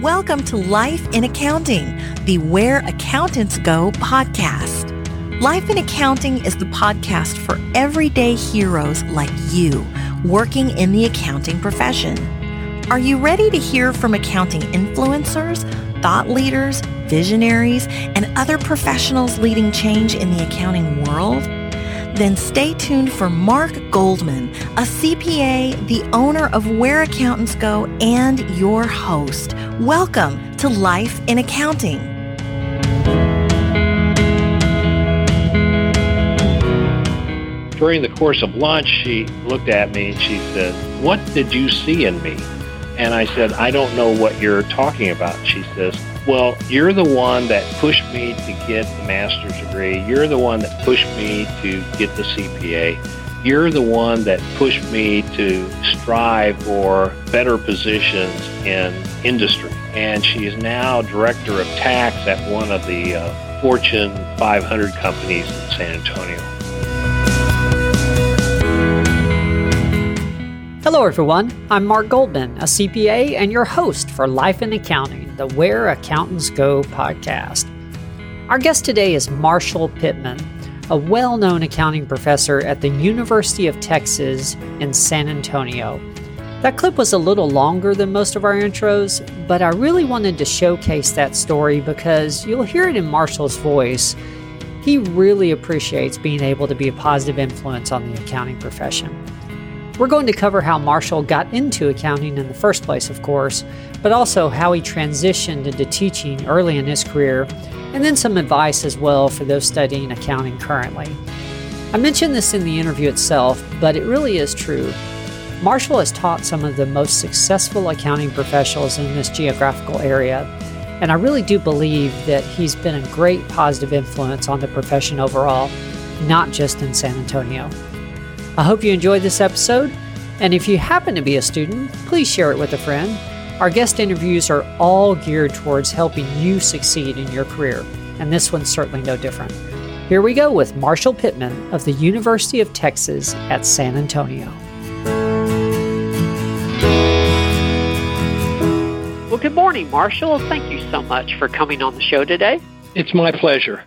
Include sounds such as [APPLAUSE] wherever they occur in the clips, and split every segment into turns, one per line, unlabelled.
Welcome to Life in Accounting, the Where Accountants Go podcast. Life in Accounting is the podcast for everyday heroes like you working in the accounting profession. Are you ready to hear from accounting influencers, thought leaders, visionaries, and other professionals leading change in the accounting world? Then stay tuned for Mark Goldman, a CPA, the owner of Where Accountants Go, and your host. Welcome to Life in Accounting.
During the course of lunch, she looked at me and she said, What did you see in me? And I said, I don't know what you're talking about. She says, Well, you're the one that pushed me to get the master's degree. You're the one that pushed me to get the CPA. You're the one that pushed me to strive for better positions in industry. And she is now director of tax at one of the uh, Fortune 500 companies in San Antonio.
Hello, everyone. I'm Mark Goldman, a CPA and your host for Life in Accounting, the Where Accountants Go podcast. Our guest today is Marshall Pittman, a well known accounting professor at the University of Texas in San Antonio. That clip was a little longer than most of our intros, but I really wanted to showcase that story because you'll hear it in Marshall's voice. He really appreciates being able to be a positive influence on the accounting profession. We're going to cover how Marshall got into accounting in the first place, of course, but also how he transitioned into teaching early in his career, and then some advice as well for those studying accounting currently. I mentioned this in the interview itself, but it really is true. Marshall has taught some of the most successful accounting professionals in this geographical area, and I really do believe that he's been a great positive influence on the profession overall, not just in San Antonio. I hope you enjoyed this episode, and if you happen to be a student, please share it with a friend. Our guest interviews are all geared towards helping you succeed in your career, and this one's certainly no different. Here we go with Marshall Pittman of the University of Texas at San Antonio. Well, good morning, Marshall. Thank you so much for coming on the show today.
It's my pleasure.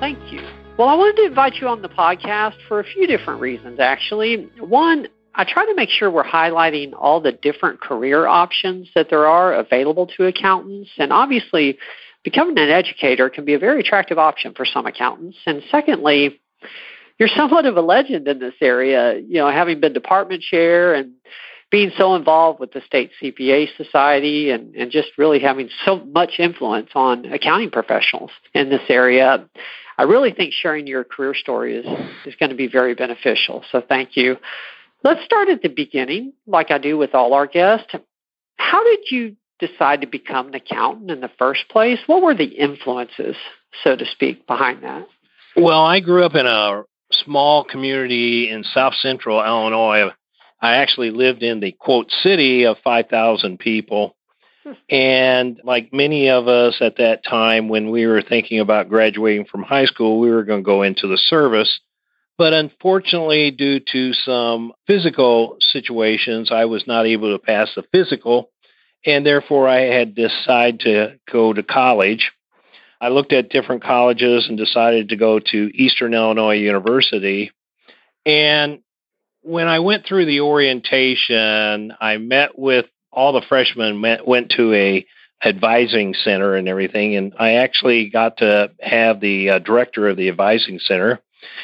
Thank you. Well, I wanted to invite you on the podcast for a few different reasons, actually. One, I try to make sure we're highlighting all the different career options that there are available to accountants. And obviously, becoming an educator can be a very attractive option for some accountants. And secondly, you're somewhat of a legend in this area, you know, having been department chair and being so involved with the state CPA society and, and just really having so much influence on accounting professionals in this area. I really think sharing your career story is, is going to be very beneficial. So thank you. Let's start at the beginning, like I do with all our guests. How did you decide to become an accountant in the first place? What were the influences, so to speak, behind that?
Well, I grew up in a small community in south central Illinois. I actually lived in the quote city of 5,000 people. Hmm. And like many of us at that time, when we were thinking about graduating from high school, we were going to go into the service. But unfortunately, due to some physical situations, I was not able to pass the physical. And therefore, I had decided to go to college. I looked at different colleges and decided to go to Eastern Illinois University. And when I went through the orientation, I met with all the freshmen met, went to a advising center and everything and i actually got to have the uh, director of the advising center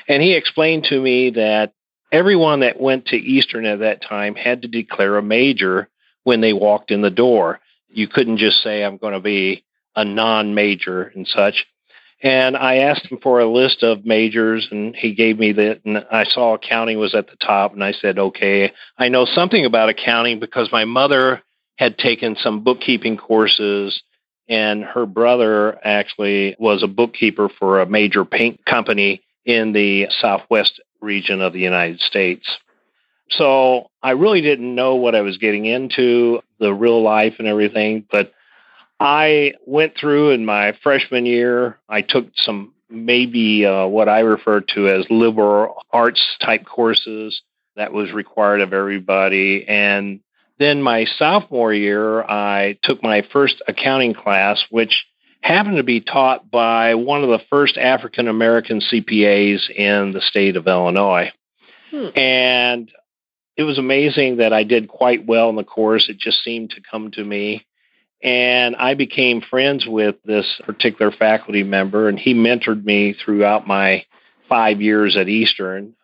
and he explained to me that everyone that went to eastern at that time had to declare a major when they walked in the door. You couldn't just say i'm going to be a non-major and such and I asked him for a list of majors, and he gave me that. And I saw accounting was at the top, and I said, okay, I know something about accounting because my mother had taken some bookkeeping courses, and her brother actually was a bookkeeper for a major paint company in the southwest region of the United States. So I really didn't know what I was getting into, the real life and everything, but I went through in my freshman year, I took some maybe uh, what I refer to as liberal arts type courses that was required of everybody. And then my sophomore year, I took my first accounting class, which happened to be taught by one of the first African American CPAs in the state of Illinois. Hmm. And it was amazing that I did quite well in the course. It just seemed to come to me. And I became friends with this particular faculty member, and he mentored me throughout my five years at Eastern.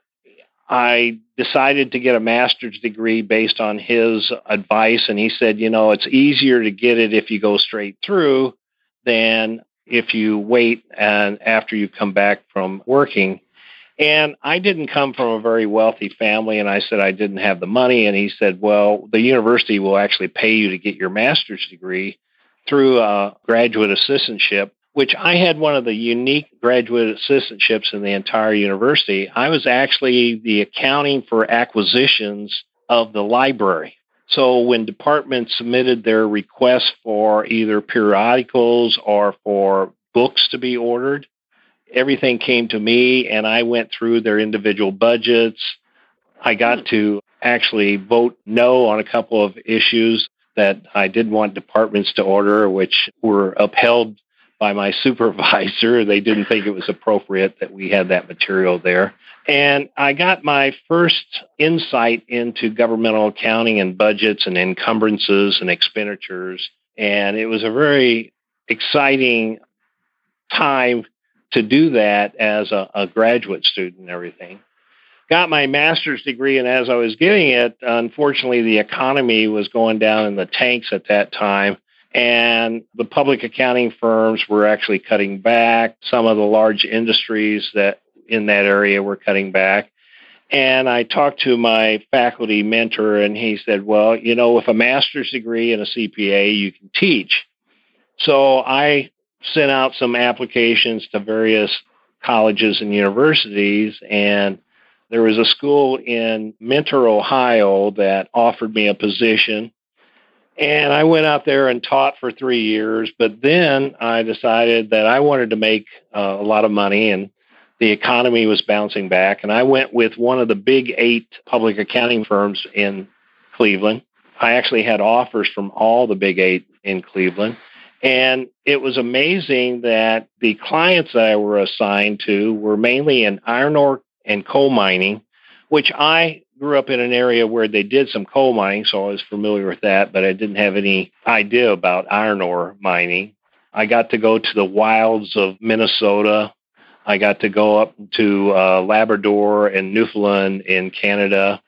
I decided to get a master's degree based on his advice, and he said, you know, it's easier to get it if you go straight through than if you wait and after you come back from working. And I didn't come from a very wealthy family, and I said I didn't have the money. And he said, Well, the university will actually pay you to get your master's degree through a graduate assistantship, which I had one of the unique graduate assistantships in the entire university. I was actually the accounting for acquisitions of the library. So when departments submitted their requests for either periodicals or for books to be ordered, everything came to me and I went through their individual budgets. I got hmm. to actually vote no on a couple of issues that I did want departments to order, which were upheld by my [LAUGHS] supervisor. They didn't think it was appropriate that we had that material there. And I got my first insight into governmental accounting and budgets and encumbrances and expenditures. And it was a very exciting time to do that as a, a graduate student and everything. Got my master's degree, and as I was getting it, unfortunately, the economy was going down in the tanks at that time and the public accounting firms were actually cutting back. Some of the large industries that in that area were cutting back. And I talked to my faculty mentor, and he said, Well, you know, with a master's degree and a CPA, you can teach. So I sent out some applications to various colleges and universities, and there was a school in Mentor, Ohio that offered me a position and I went out there and taught for three years. But then I decided that I wanted to make uh, a lot of money and the economy was bouncing back. And I went with one of the big eight public accounting firms in Cleveland. I actually had offers from all the big eight in Cleveland. And it was amazing that the clients that I were assigned to were mainly in iron ore and coal mining, which I grew up in an area where they did some coal mining, so I was familiar with that, but I didn't have any idea about iron ore mining. I got to go to the wilds of Minnesota. I got to go up to uh, Labrador and Newfoundland in Canada.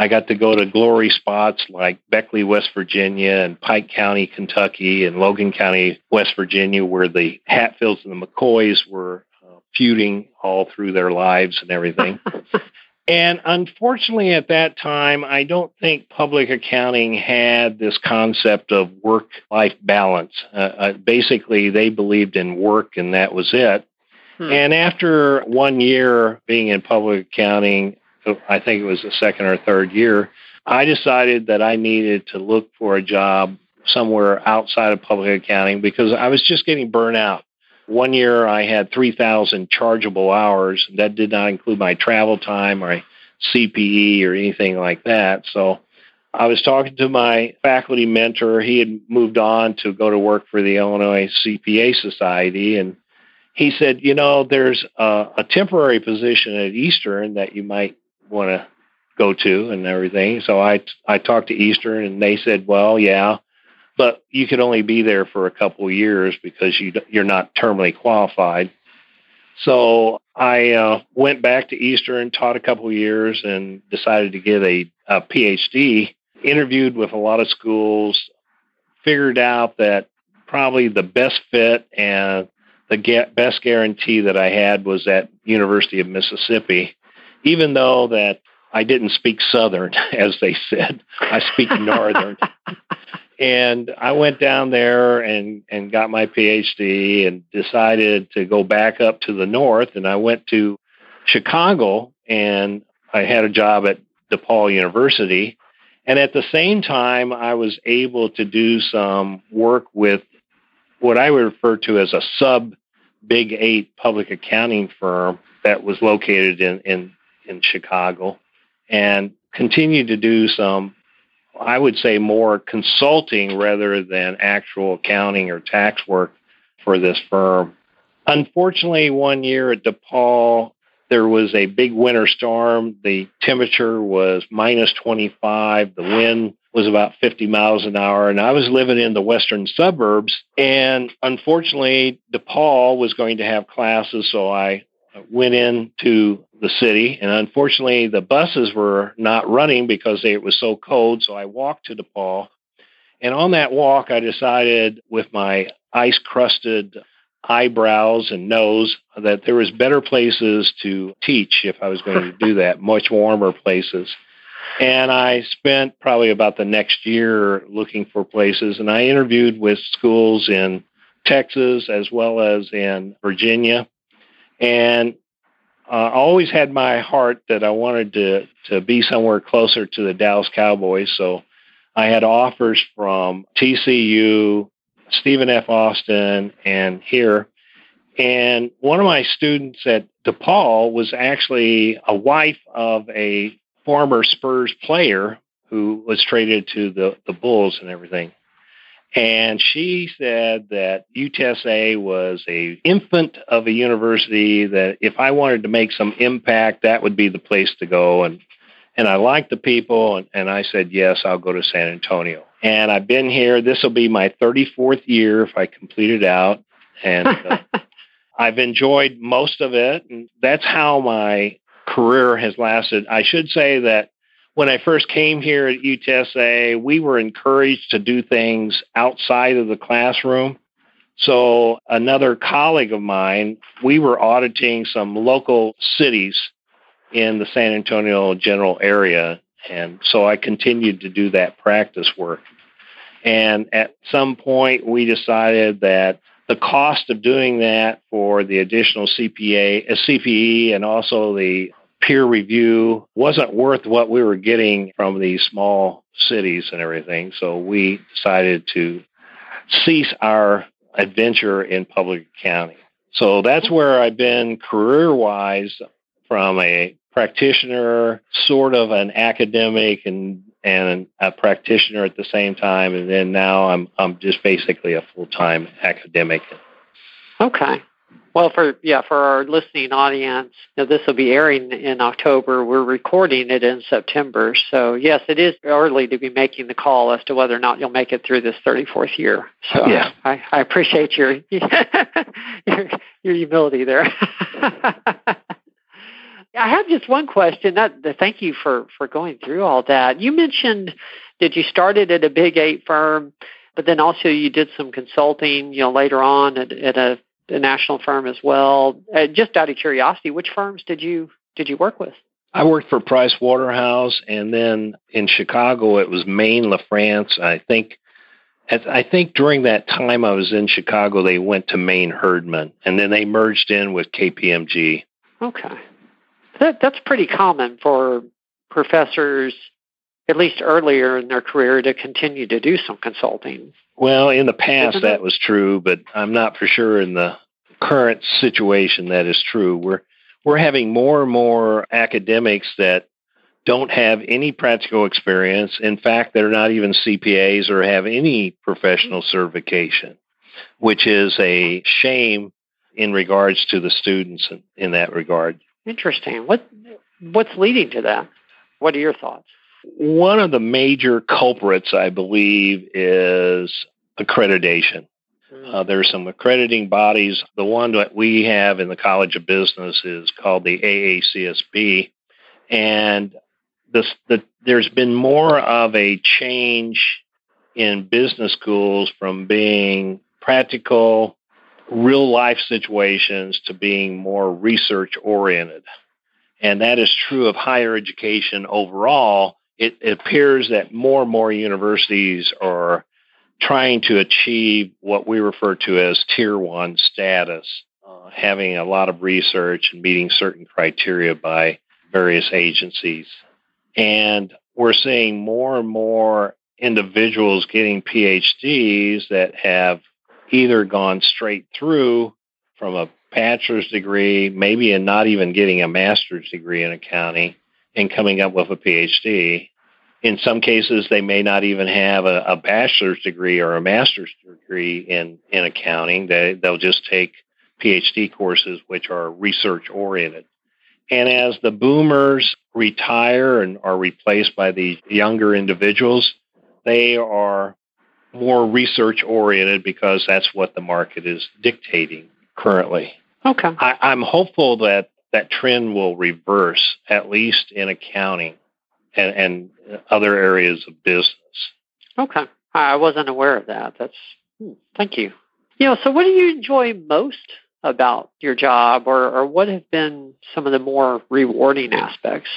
I got to go to glory spots like Beckley, West Virginia, and Pike County, Kentucky, and Logan County, West Virginia, where the Hatfields and the McCoys were uh, feuding all through their lives and everything. [LAUGHS] And unfortunately, at that time, I don't think public accounting had this concept of work life balance. Uh, uh, basically, they believed in work and that was it. Hmm. And after one year being in public accounting, I think it was the second or third year, I decided that I needed to look for a job somewhere outside of public accounting because I was just getting burnt out. One year I had 3,000 chargeable hours. That did not include my travel time or CPE or anything like that. So I was talking to my faculty mentor. He had moved on to go to work for the Illinois CPA Society. And he said, You know, there's a, a temporary position at Eastern that you might want to go to and everything. So I, I talked to Eastern and they said, Well, yeah, but you could only be there for a couple of years because you you're not terminally qualified. So I uh, went back to Eastern, taught a couple of years, and decided to get a, a PhD. Interviewed with a lot of schools, figured out that probably the best fit and the best guarantee that I had was at University of Mississippi, even though that I didn't speak Southern, [LAUGHS] as they said. I speak Northern. [LAUGHS] and I went down there and, and got my PhD and decided to go back up to the north. And I went to Chicago and I had a job at DePaul University. And at the same time, I was able to do some work with what I would refer to as a sub Big Eight public accounting firm that was located in, in, in Chicago and continued to do some, I would say, more consulting rather than actual accounting or tax work for this firm. Unfortunately, one year at DePaul, there was a big winter storm. The temperature was minus 25. The wind was about 50 miles an hour. And I was living in the western suburbs. And unfortunately, DePaul was going to have classes. So I went into the city. And unfortunately, the buses were not running because it was so cold. So I walked to DePaul. And on that walk, I decided with my ice crusted eyebrows and nose that there was better places to teach if I was going [LAUGHS] to do that, much warmer places. And I spent probably about the next year looking for places and I interviewed with schools in Texas as well as in Virginia. And uh, I always had my heart that I wanted to, to be somewhere closer to the Dallas Cowboys. So I had offers from TCU, Stephen F. Austin, and here. And one of my students at DePaul was actually a wife of a former Spurs player who was traded to the, the Bulls and everything. And she said that UTSA was a infant of a university that if I wanted to make some impact, that would be the place to go. And and I liked the people, and, and I said yes, I'll go to San Antonio. And I've been here. This will be my 34th year if I complete it out, and uh, [LAUGHS] I've enjoyed most of it. And that's how my career has lasted. I should say that when I first came here at UTSA, we were encouraged to do things outside of the classroom. So, another colleague of mine, we were auditing some local cities in the San Antonio general area. And so I continued to do that practice work. And at some point, we decided that the cost of doing that for the additional CPA, uh, CPE, and also the peer review wasn't worth what we were getting from these small cities and everything. So we decided to cease our adventure in public accounting. So that's where I've been career wise from a practitioner, sort of an academic and and a practitioner at the same time, and then now I'm I'm just basically a full time academic.
Okay. Well, for yeah, for our listening audience, this will be airing in October. We're recording it in September, so yes, it is early to be making the call as to whether or not you'll make it through this 34th year. So
yeah.
I, I appreciate your [LAUGHS] your, your humility there. [LAUGHS] I have just one question. That, thank you for, for going through all that. You mentioned that you started at a big eight firm, but then also you did some consulting, you know, later on at, at a, a national firm as well. Uh, just out of curiosity, which firms did you did you work with?
I worked for Price Waterhouse, and then in Chicago it was Main Lafrentz. I think, I think during that time I was in Chicago, they went to Main Hurdman, and then they merged in with KPMG.
Okay. That, that's pretty common for professors, at least earlier in their career, to continue to do some consulting.
Well, in the past that was true, but I'm not for sure in the current situation that is true. We're we're having more and more academics that don't have any practical experience. In fact, they're not even CPAs or have any professional certification, which is a shame in regards to the students in, in that regard.
Interesting. What what's leading to that? What are your thoughts?
One of the major culprits, I believe, is accreditation. Hmm. Uh, there are some accrediting bodies. The one that we have in the College of Business is called the AACSB, and this, the, there's been more of a change in business schools from being practical real life situations to being more research oriented. And that is true of higher education overall. It, it, appears that more and more universities are trying to achieve what we refer to as tier one status, uh, having a lot of research and meeting certain criteria by various agencies. And we're seeing more and more individuals getting PhDs that have either gone straight through from a bachelor's degree, maybe and not even getting a master's degree in accounting, and coming up with a PhD. In some cases, they may not even have a, a bachelor's degree or a master's degree in, in accounting. They, they'll just take PhD courses, which are research oriented. And as the boomers retire and are replaced by the younger individuals, they are more research oriented because that's what the market is dictating currently.
Okay.
I, am hopeful that that trend will reverse, at least in accounting and, and other areas of business.
Okay. I wasn't aware of that. That's hmm, thank you. You know, so what do you enjoy most about your job, or, or what have been some of the more rewarding aspects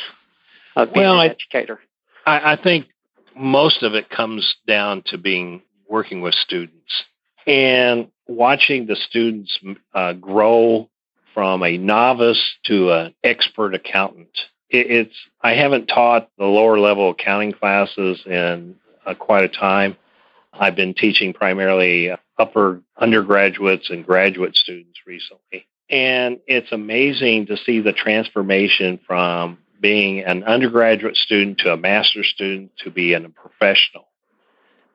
of being
well,
an educator?
I, I think most of it comes down to being working with students and watching the students uh, grow from a novice to an expert accountant. It, it's I haven't taught the lower level accounting classes in uh, quite a time. I've been teaching primarily upper undergraduates and graduate students recently. And it's amazing to see the transformation from being an undergraduate student to a master's student to being a professional.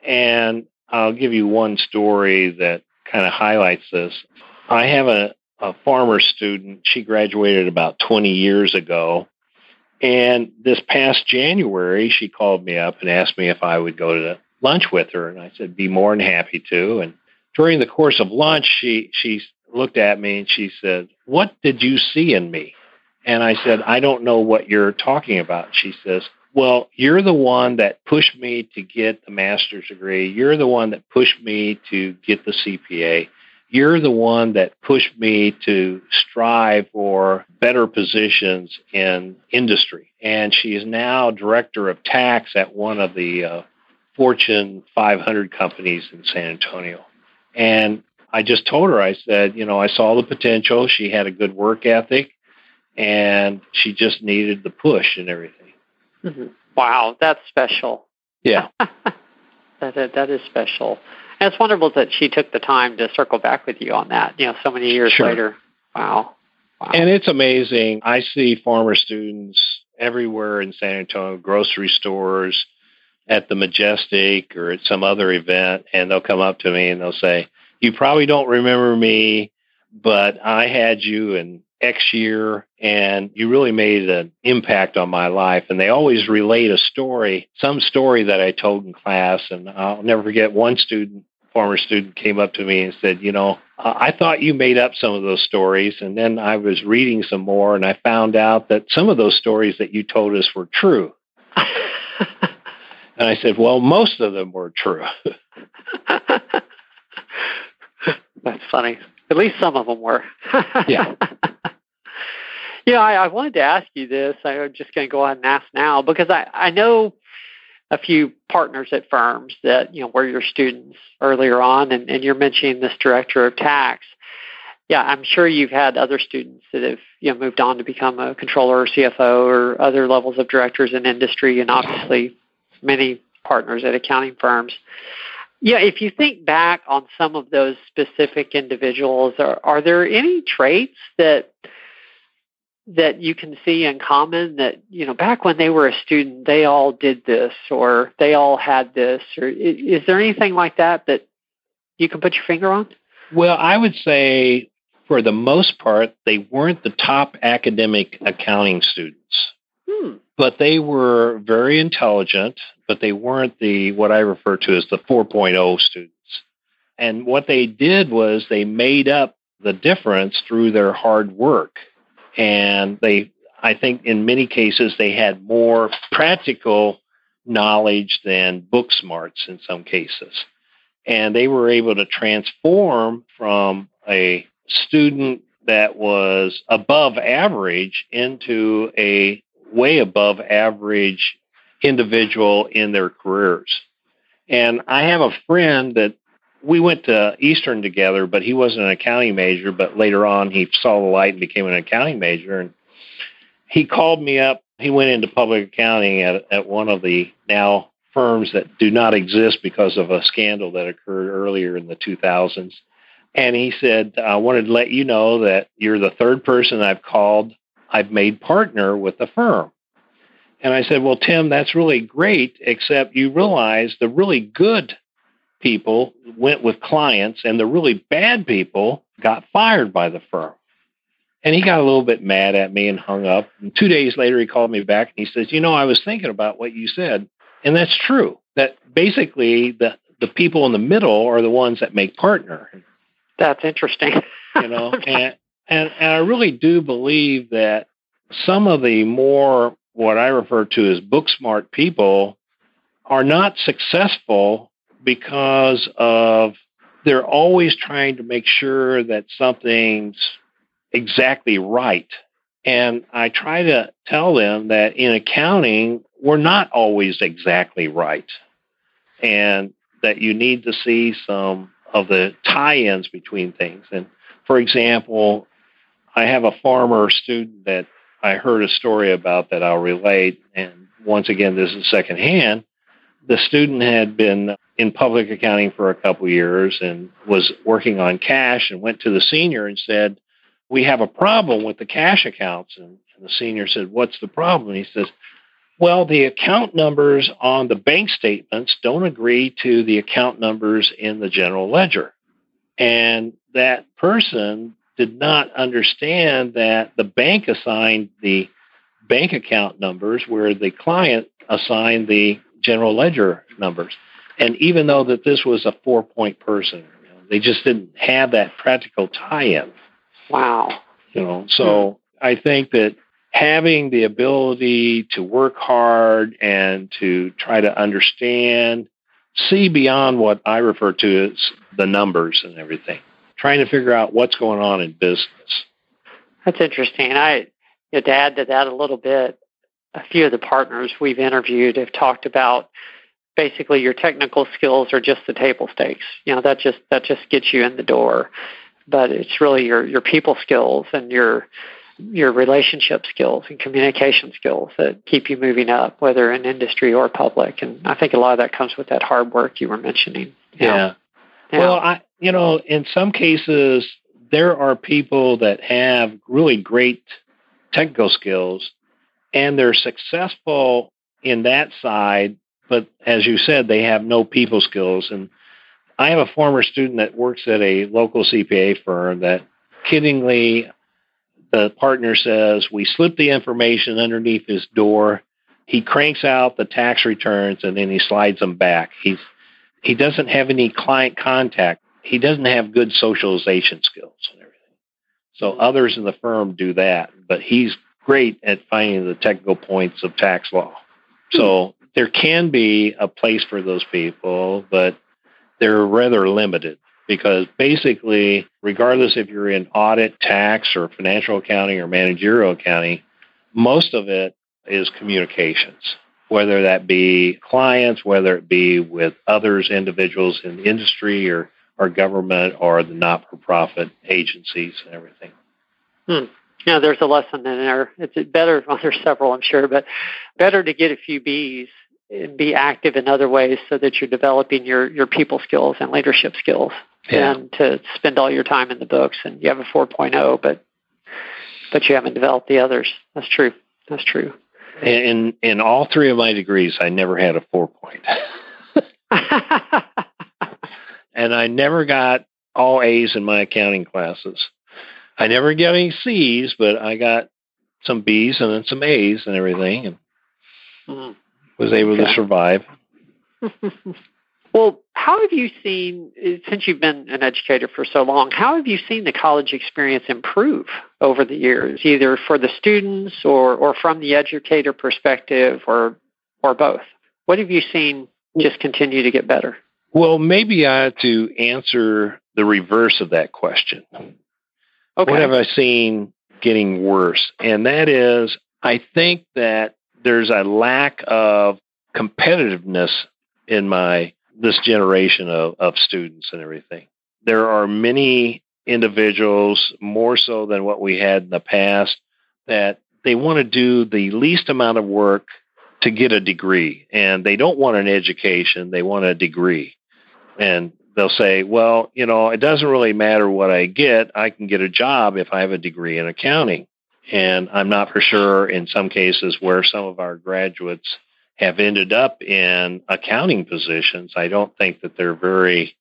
And I'll give you one story that kind of highlights this. I have a, a farmer student. She graduated about 20 years ago. And this past January, she called me up and asked me if I would go to lunch with her. And I said, be more than happy to. And during the course of lunch, she, she looked at me and she said, What did you see in me? And I said, I don't know what you're talking about. She says, Well, you're the one that pushed me to get the master's degree. You're the one that pushed me to get the CPA. You're the one that pushed me to strive for better positions in industry. And she is now director of tax at one of the uh, Fortune 500 companies in San Antonio. And I just told her, I said, you know, I saw the potential. She had a good work ethic and she just needed the push and everything.
Mm-hmm. Wow, that's special.
Yeah. [LAUGHS]
that, that is special. And it's wonderful that she took the time to circle back with you on that, you know, so many years
sure.
later. Wow.
wow. And it's amazing. I see farmer students everywhere in San Antonio, grocery stores, at the Majestic or at some other event, and they'll come up to me and they'll say, You probably don't remember me, but I had you in X year, and you really made an impact on my life. And they always relate a story, some story that I told in class. And I'll never forget one student, former student, came up to me and said, You know, I thought you made up some of those stories. And then I was reading some more, and I found out that some of those stories that you told us were true. [LAUGHS] and I said, Well, most of them were true. [LAUGHS]
That's funny. At least some of them were.
yeah. [LAUGHS]
Know, I, I wanted to ask you this. I'm just going to go ahead and ask now because I, I know a few partners at firms that, you know, were your students earlier on, and, and you're mentioning this director of tax. Yeah, I'm sure you've had other students that have, you know, moved on to become a controller or CFO or other levels of directors in industry, and obviously many partners at accounting firms. Yeah, if you think back on some of those specific individuals, are, are there any traits that that you can see in common that you know back when they were a student they all did this or they all had this or is there anything like that that you can put your finger on?
Well i would say for the most part they weren't the top academic accounting students.
Hmm.
but they were very intelligent but they weren't the what i refer to as the 4.0 students. And what they did was they made up the difference through their hard work and they I think in many cases they had more practical knowledge than book smarts in some cases. And they were able to transform from a student that was above average into a way above average individual in their careers. And I have a friend that we went to Eastern together, but he wasn't an accounting major. But later on, he saw the light and became an accounting major. And he called me up. He went into public accounting at, at one of the now firms that do not exist because of a scandal that occurred earlier in the 2000s. And he said, I wanted to let you know that you're the third person I've called, I've made partner with the firm. And I said, Well, Tim, that's really great, except you realize the really good people went with clients and the really bad people got fired by the firm. And he got a little bit mad at me and hung up. And two days later, he called me back and he says, You know, I was thinking about what you said. And that's true. That basically the, the people in the middle are the ones that make partner.
That's interesting.
you know, [LAUGHS] and, and, and I really do believe that some of the more what I refer to as book smart people are not successful because of they're always trying to make sure that something's exactly right. And I try to tell them that in accounting, we're not always exactly right. And that you need to see some of the tie ins between things. And for example, I have a farmer student that I heard a story about that I'll relate. And once again, this is secondhand. The student had been in public accounting for a couple years and was working on cash and went to the senior and said, We have a problem with the cash accounts. And, the senior said, What's the problem? And he says, Well, the account numbers on the bank statements don't agree to the account numbers in the general ledger. And that person did not understand that the bank assigned the bank account numbers where the client assigned the general ledger numbers. And even though that this was a four point person, you know, they just didn't have that practical tie in.
Wow.
You know, so hmm. I think that having the ability to work hard and to try to understand, see beyond what I refer to as the numbers and everything, trying to figure out what's going on in business.
That's interesting. I you know, to add to that a little bit, a few of the partners we've interviewed have talked about basically your technical skills are just the table stakes. You know, that just that just gets you in the door. But it's really your your people skills and your your relationship skills and communication skills that keep you moving up, whether in industry or public. And I think a lot of that comes with that hard work you were mentioning.
Yeah. yeah. Well, I you know, in some cases there are people that have really great technical skills and they're successful in that side but as you said, they have no people skills. And I have a former student that works at a local CPA firm that kiddingly, the partner says, We slip the information underneath his door. He cranks out the tax returns and then he slides them back. He's he doesn't have any client contact. He doesn't have good socialization skills and everything. So others in the firm do that, but he's great at finding the technical points of tax law. So there can be a place for those people, but they're rather limited because basically, regardless if you're in audit, tax, or financial accounting or managerial accounting, most of it is communications, whether that be clients, whether it be with others, individuals in the industry or, or government or the not for profit agencies and everything.
Hmm. Yeah, there's a lesson in there. It's better, [LAUGHS] well, there's several, I'm sure, but better to get a few B's and be active in other ways so that you're developing your, your people skills and leadership skills yeah. and to spend all your time in the books and you have a 4.0, but, but you haven't developed the others. That's true. That's true.
In, in all three of my degrees, I never had a four point. [LAUGHS] and I never got all A's in my accounting classes. I never got any C's, but I got some B's and then some A's and everything, and mm. was able okay. to survive. [LAUGHS]
well, how have you seen, since you've been an educator for so long, how have you seen the college experience improve over the years, either for the students or, or from the educator perspective or, or both? What have you seen just continue to get better?
Well, maybe I have to answer the reverse of that question. Okay. What have I seen getting worse? And that is, I think that there's a lack of competitiveness in my this generation of, of students and everything. There are many individuals, more so than what we had in the past, that they want to do the least amount of work to get a degree. And they don't want an education, they want a degree. And they'll say, well, you know, it doesn't really matter what I get. I can get a job if I have a degree in accounting. And I'm not for sure in some cases where some of our graduates have ended up in accounting positions. I don't think that they're very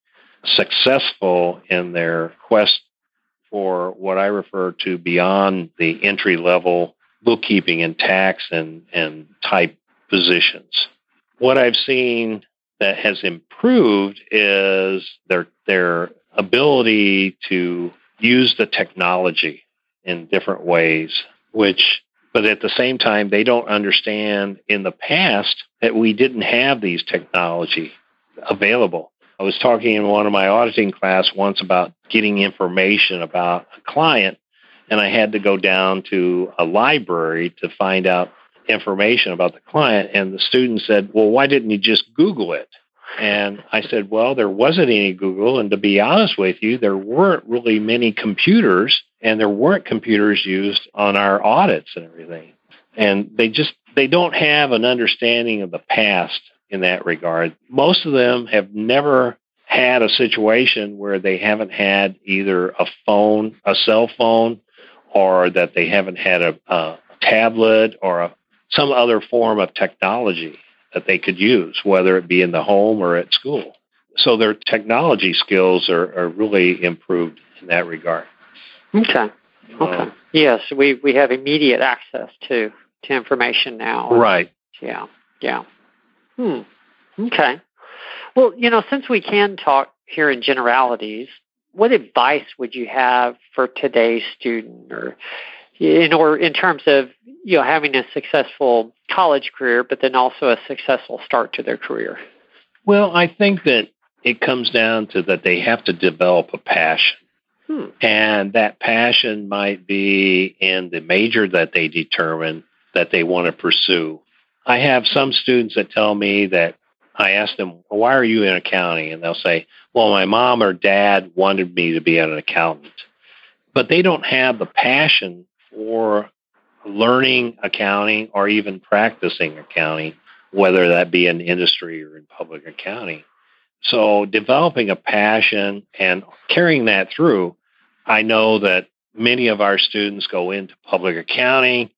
successful in their quest for what I refer to beyond the entry level bookkeeping and tax and, and type positions. What I've seen that has improved is their their ability to use the technology in different ways, which but at the same time they don't understand in the past that we didn't have these technology available. I was talking in one of my auditing class once about getting information about a client and I had to go down to a library to find out information about the client. And the student said, Well, why didn't you just Google it? And I said, Well, there wasn't any Google. And to be honest with you, there weren't really many computers, and there weren't computers used on our audits and everything. And they just they don't have an understanding of the past in that regard. Most of them have never had a situation where they haven't had either a phone, a cell phone, or that they haven't had a, a tablet or a, some other form of technology that they could use, whether it be in the home or at school. So their technology skills are, are really improved in that regard.
Okay. Okay. yes, we, we have immediate access to to information now.
Right.
Yeah. Yeah. Hmm. Okay. Well, you know, since we can talk here in generalities, what advice would you have for today's student or in or in terms of you know having a successful college career but then also a successful start to their career
well i think that it comes down to that they have to develop a passion hmm. and that passion might be in the major that they determine that they want to pursue i have some students that tell me that I ask them, why are you in accounting? And they'll say, well, my mom or dad wanted me to be an accountant. But they don't have the passion for learning accounting or even practicing accounting, whether that be in industry or in public accounting. So developing a passion and carrying that through, I know that many of our students go into public accounting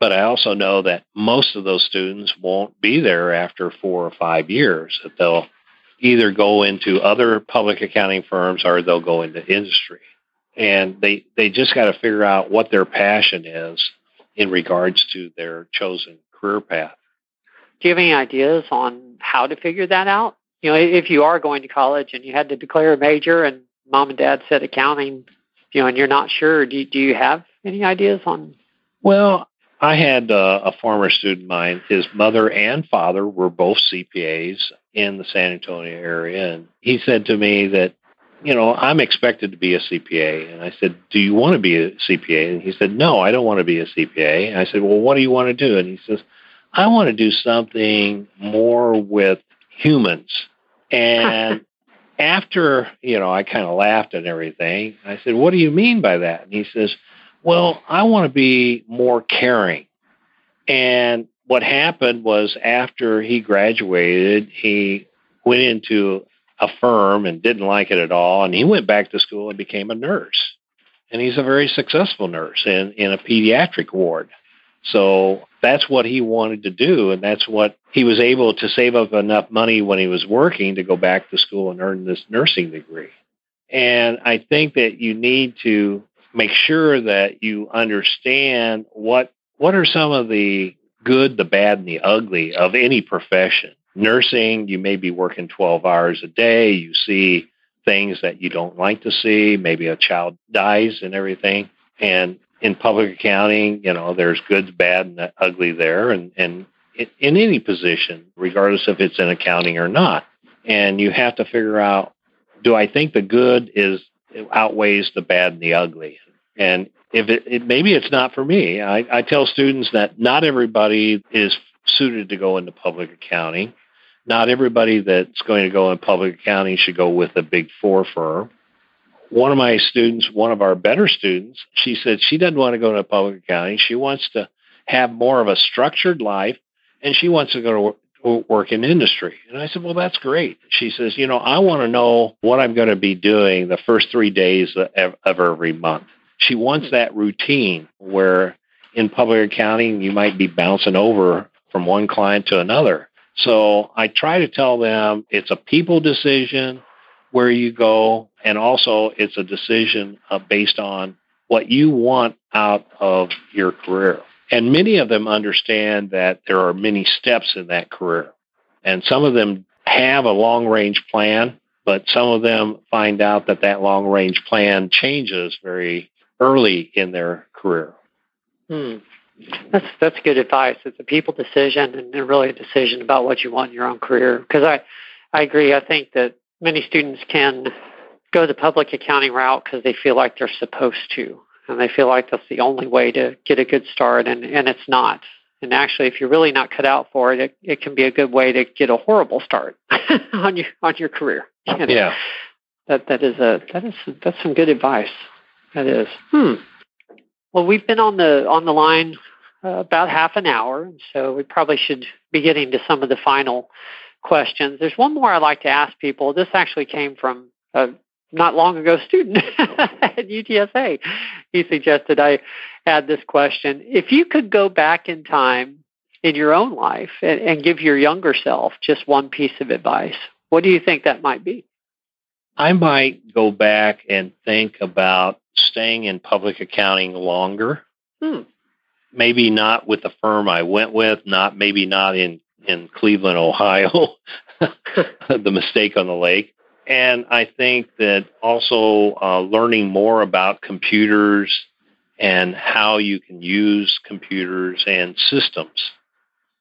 but I also know that most of those students won't be there after four or five years, that they'll either go into other public accounting firms or they'll go into industry. And they, they just got to figure out what their passion is in regards to their chosen career path.
Do you have any ideas on how to figure that out? You know, if you are going to college and you had to declare a major and mom and dad said accounting, you know, and you're not sure, do, do you have any ideas on?
Well, I had uh, a former student of mine. His mother and father were both CPAs in the San Antonio area, and he said to me that, you know, I'm expected to be a CPA. And I said, Do you want to be a CPA? And he said, No, I don't want to be a CPA. And I said, Well, what do you want to do? And he says, I want to do something more with humans. And [LAUGHS] after, you know, I kind of laughed and everything. I said, What do you mean by that? And he says, well, I want to be more caring. And what happened was after he graduated, he went into a firm and didn't like it at all. And he went back to school and became a nurse. And he's a very successful nurse in, in a pediatric ward. So that's what he wanted to do. And that's what he was able to save up enough money when he was working to go back to school and earn this nursing degree. And I think that you need to make sure that you understand what what are some of the good, the bad, and the ugly of any profession. Nursing, you may be working 12 hours a day. You see things that you don't like to see. Maybe a child dies and everything. And in public accounting, you know, there's good, bad, and ugly there. And, and in any position, regardless if it's in accounting or not. And you have to figure out do I think the good is outweighs the bad and the ugly. And if it, it maybe it's not for me. I, I tell students that not everybody is suited to go into public accounting. Not everybody that's going to go in public accounting should go with a big four firm. One of my students, one of our better students, she said she doesn't want to go into public accounting. She wants to have more of a structured life and she wants to go to work in industry. And I said, well, that's great. She says, you know, I want to know what I'm going to be doing the first three days of, every month. She wants that routine where in public accounting, you might be bouncing over from one client to another. So I try to tell them it's a people decision where you go, and also it's a decision uh, based on what you want out of your career. And many of them understand that there are many steps in that career. And some of them have a long range plan, but some of them find out that that long range plan changes very early in their career.
Hmm. That's that's good advice. It's a people decision and really a decision about what you want in your own career. Because I, I agree. I think that many students can go the public accounting route because they feel like they're supposed to, and they feel like that's the only way to get a good start, and and it's not. And actually, if you're really not cut out for it, it, it can be a good way to get a horrible start [LAUGHS] on your on your career.
You know? Yeah,
that that is a that is that's some good advice. That is. Hmm. Well, we've been on the on the line uh, about half an hour, so we probably should be getting to some of the final questions. There's one more I'd like to ask people. This actually came from a not long ago student [LAUGHS] at UTSA. He suggested I add this question. If you could go back in time in your own life and, and give your younger self just one piece of advice, what do you think that might be?
I might go back and think about staying in public accounting longer. Hmm. Maybe not with the firm I went with, not maybe not in in Cleveland, Ohio, [LAUGHS] the mistake on the lake. And I think that also uh, learning more about computers and how you can use computers and systems.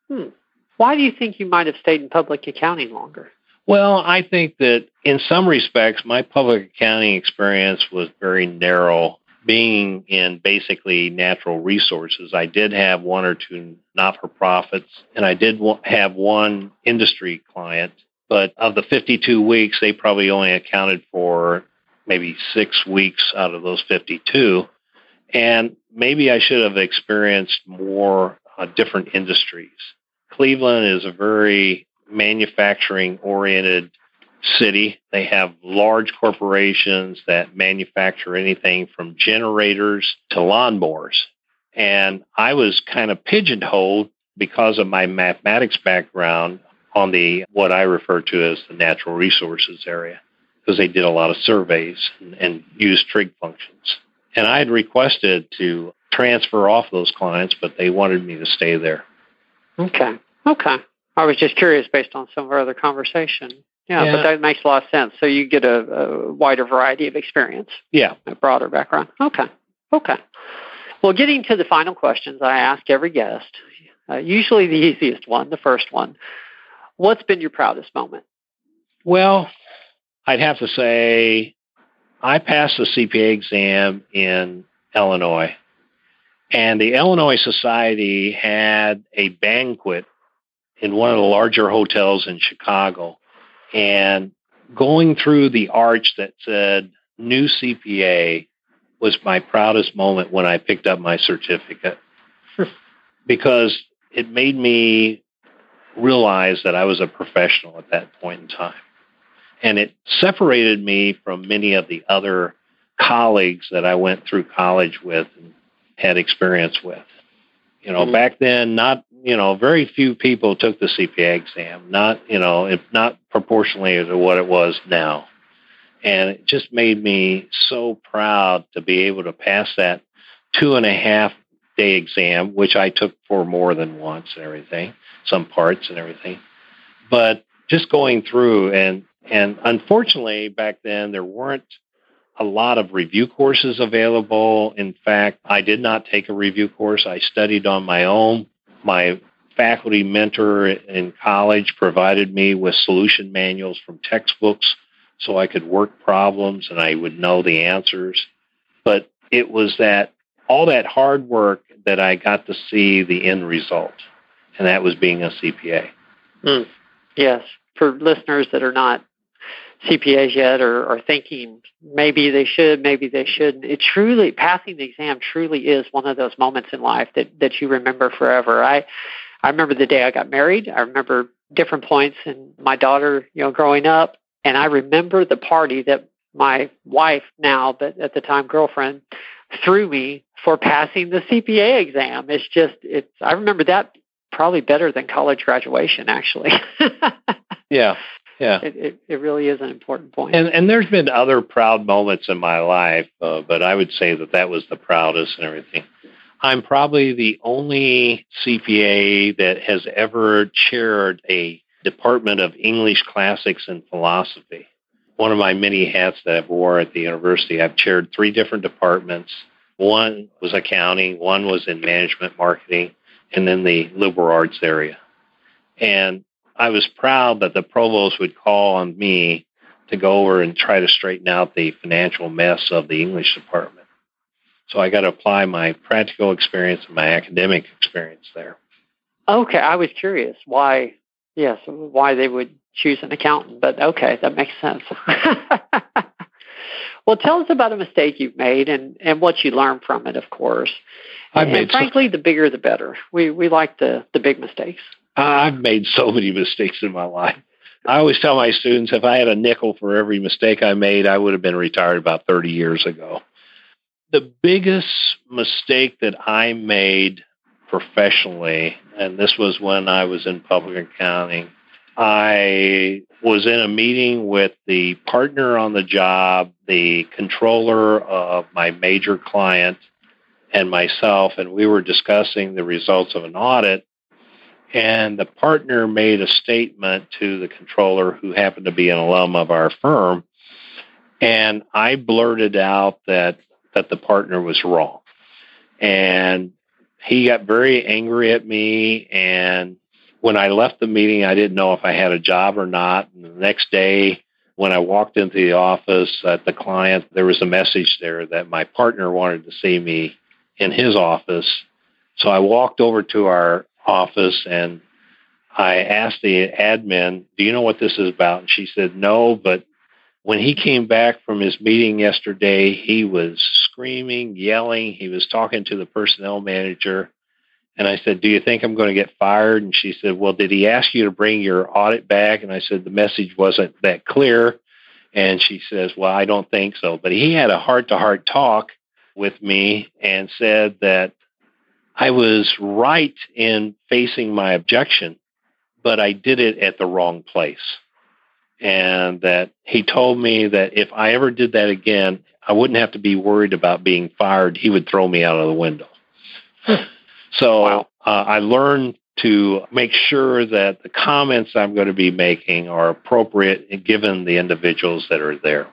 Hmm. Why do you think you might have stayed in public accounting longer?
Well, I think that in some respects, my public accounting experience was very narrow. Being in basically natural resources, I did have one or two not for profits, and I did have one industry client. But of the 52 weeks, they probably only accounted for maybe six weeks out of those 52. And maybe I should have experienced more uh, different industries. Cleveland is a very manufacturing oriented city. They have large corporations that manufacture anything from generators to lawnmowers. And I was kind of pigeonholed because of my mathematics background on the what I refer to as the natural resources area because they did a lot of surveys and, and used trig functions. And I had requested to transfer off those clients, but they wanted me to stay there.
Okay. Okay. I was just curious based on some of our other conversation. Yeah, yeah, but that makes a lot of sense. So you get a, a wider variety of experience.
Yeah.
A broader background. Okay. Okay. Well, getting to the final questions I ask every guest, uh, usually the easiest one, the first one. What's been your proudest moment?
Well, I'd have to say I passed the CPA exam in Illinois, and the Illinois Society had a banquet in one of the larger hotels in Chicago and going through the arch that said new CPA was my proudest moment when I picked up my certificate [LAUGHS] because it made me realize that I was a professional at that point in time. And it separated me from many of the other colleagues that I went through college with and had experience with. You know, mm-hmm. back then, not you know, very few people took the CPA exam, not, you know, if not proportionally to what it was now. And it just made me so proud to be able to pass that two and a half day exam, which I took for more than once and everything, some parts and everything. But just going through and and unfortunately back then there weren't a lot of review courses available. In fact, I did not take a review course. I studied on my own my faculty mentor in college provided me with solution manuals from textbooks so I could work problems and I would know the answers. But it was that all that hard work that I got to see the end result, and that was being a CPA.
Mm. Yes. For listeners that are not CPAs yet or are thinking maybe they should, maybe they shouldn't. It truly passing the exam truly is one of those moments in life that that you remember forever. I I remember the day I got married. I remember different points in my daughter, you know, growing up. And I remember the party that my wife now, but at the time girlfriend, threw me for passing the CPA exam. It's just, it's, I remember that probably better than college graduation, actually. [LAUGHS]
yeah. Yeah.
It, it, it, really is an important point.
And, and there's been other proud moments in my life, uh, but I would say that that was the proudest and everything. I'm probably the only CPA that has ever chaired a Department of English Classics and Philosophy. One of my many hats that I've wore at the university, I've chaired three different departments. One was accounting, one was in management marketing, and then the liberal arts area. And I was proud that the provost would call on me to go over and try to straighten out the financial mess of the English department. So I got to apply my practical experience and my academic experience there.
Okay, I was curious why, yes, why they would choose an accountant, but okay, that makes sense. [LAUGHS] well, tell us about a mistake you've made and, and what you learned from it, of course.
I've
and,
made
frankly, so, the bigger the better. We we like the the big mistakes.
I've made so many mistakes in my life. I always tell my students if I had a nickel for every mistake I made, I would have been retired about 30 years ago. The biggest mistake that I made professionally, and this was when I was in public accounting, I was in a meeting with the partner on the job, the controller of my major client, and myself, and we were discussing the results of an audit. And the partner made a statement to the controller, who happened to be an alum of our firm. And I blurted out that, that the partner was wrong. And he got very angry at me. And when I left the meeting, I didn't know if I had a job or not. And the next day, when I walked into the office at the client, there was a message there that my partner wanted to see me in his office. So I walked over to our office and I asked the admin, Do you know what this is about? And she said, No, but when he came back from his meeting yesterday, he was screaming, yelling. He was talking to the personnel manager. And I said, Do you think I'm going to get fired? And she said, Well, did he ask you to bring your audit back? And I said, The message wasn't that clear. And she says, Well, I don't think so. But he had a heart to heart talk with me and said that I was right in facing my objection, but I did it at the wrong place. And that he told me that if I ever did that again, I wouldn't have to be worried about being fired. He would throw me out of the window. so wow. uh, I learned to make sure that the comments I'm going to be making are appropriate given the individuals that are there.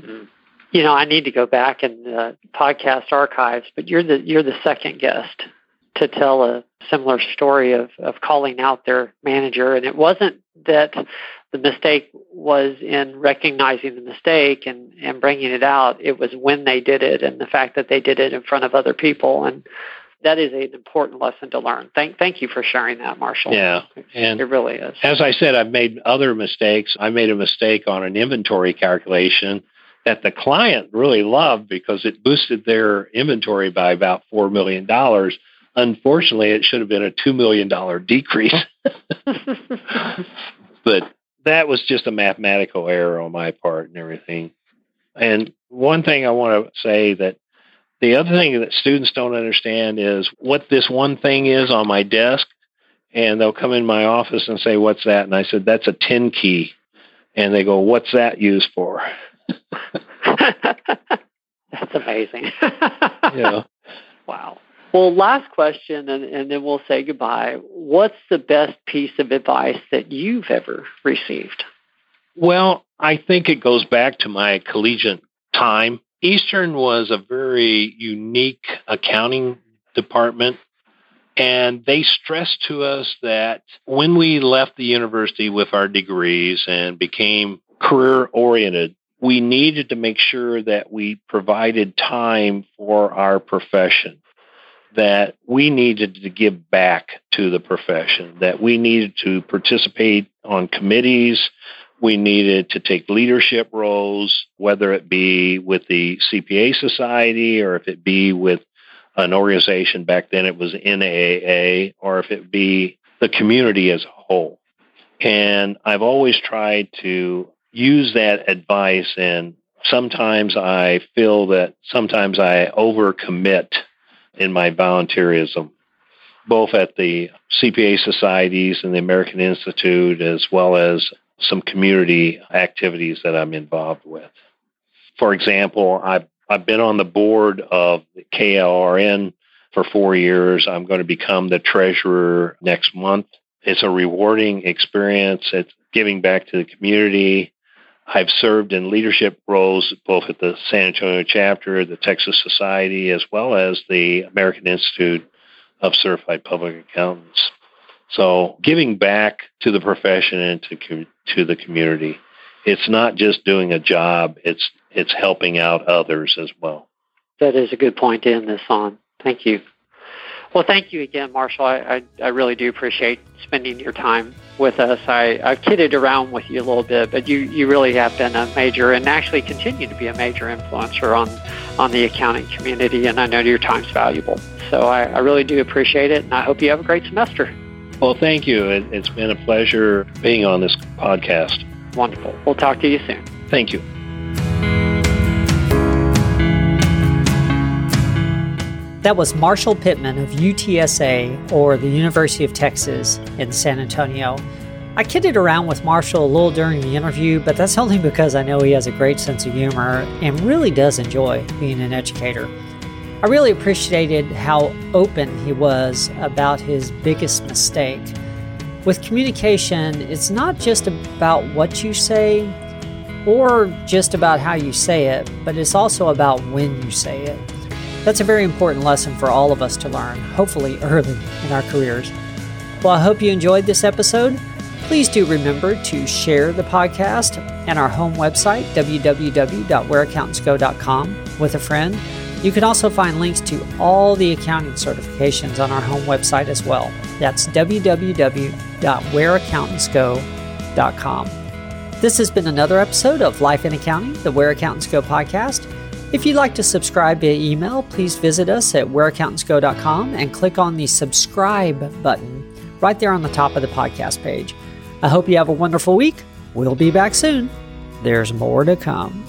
Mm-hmm you know, I need to go back in the podcast archives, but you're the you're the second guest to tell a similar story of of calling out their manager, and it wasn't that the mistake was in recognizing the mistake and and bringing it out. It was when they did it and the fact that they did it in front of other people and. That is an important lesson to learn. Thank, thank you for sharing that, Marshall.
Yeah, and
it really is.
As I said, I've made other mistakes. I made a mistake on an inventory calculation that the client really loved because it boosted their inventory by about $4 million. Unfortunately, it should have been a $2 million decrease. [LAUGHS] [LAUGHS] but that was just a mathematical error on my part and everything. And one thing I want to say that the other thing that students don't understand is what this one thing is on my desk. And they'll come in my office and say, What's that? And I said, That's a 10 key. And they go, What's that used for? [LAUGHS]
That's amazing. [LAUGHS]
yeah.
Wow. Well, last question, and, and then we'll say goodbye. What's the best piece of advice that you've ever received?
Well, I think it goes back to my collegiate time. Eastern was a very unique accounting department, and they stressed to us that when we left the university with our degrees and became career oriented, we needed to make sure that we provided time for our profession, that we needed to give back to the profession, that we needed to participate on committees, we needed to take leadership roles, whether it be with the CPA Society or if it be with an organization back then, it was NAA, or if it be the community as a whole. And I've always tried to use that advice and sometimes I feel that sometimes I overcommit in my volunteerism, both at the CPA societies and the American Institute, as well as some community activities that I'm involved with. For example, I've, I've been on the board of the KLRN for four years. I'm going to become the treasurer next month. It's a rewarding experience. It's giving back to the community. I've served in leadership roles both at the San Antonio chapter, the Texas Society, as well as the American Institute of Certified Public Accountants. So, giving back to the profession and to to the community, it's not just doing a job; it's it's helping out others as well.
That is a good point to end this on. Thank you. Well, thank you again, Marshall. I, I, I, really do appreciate spending your time with us. I, I've kidded around with you a little bit, but you, you really have been a major and actually continue to be a major influencer on, on the accounting community, and I know your time's valuable. So I, I really do appreciate it, and I hope you have a great semester.
Well, thank you. It, it's been a pleasure being on this podcast.
Wonderful. We'll talk to you soon.
Thank you.
That was Marshall Pittman of UTSA, or the University of Texas in San Antonio. I kidded around with Marshall a little during the interview, but that's only because I know he has a great sense of humor and really does enjoy being an educator. I really appreciated how open he was about his biggest mistake. With communication, it's not just about what you say or just about how you say it, but it's also about when you say it. That's a very important lesson for all of us to learn, hopefully early in our careers. Well, I hope you enjoyed this episode. Please do remember to share the podcast and our home website, www.whereaccountantsgo.com, with a friend. You can also find links to all the accounting certifications on our home website as well. That's www.whereaccountantsgo.com. This has been another episode of Life in Accounting, the Where Accountants Go podcast. If you'd like to subscribe via email, please visit us at whereaccountantsgo.com and click on the subscribe button right there on the top of the podcast page. I hope you have a wonderful week. We'll be back soon. There's more to come.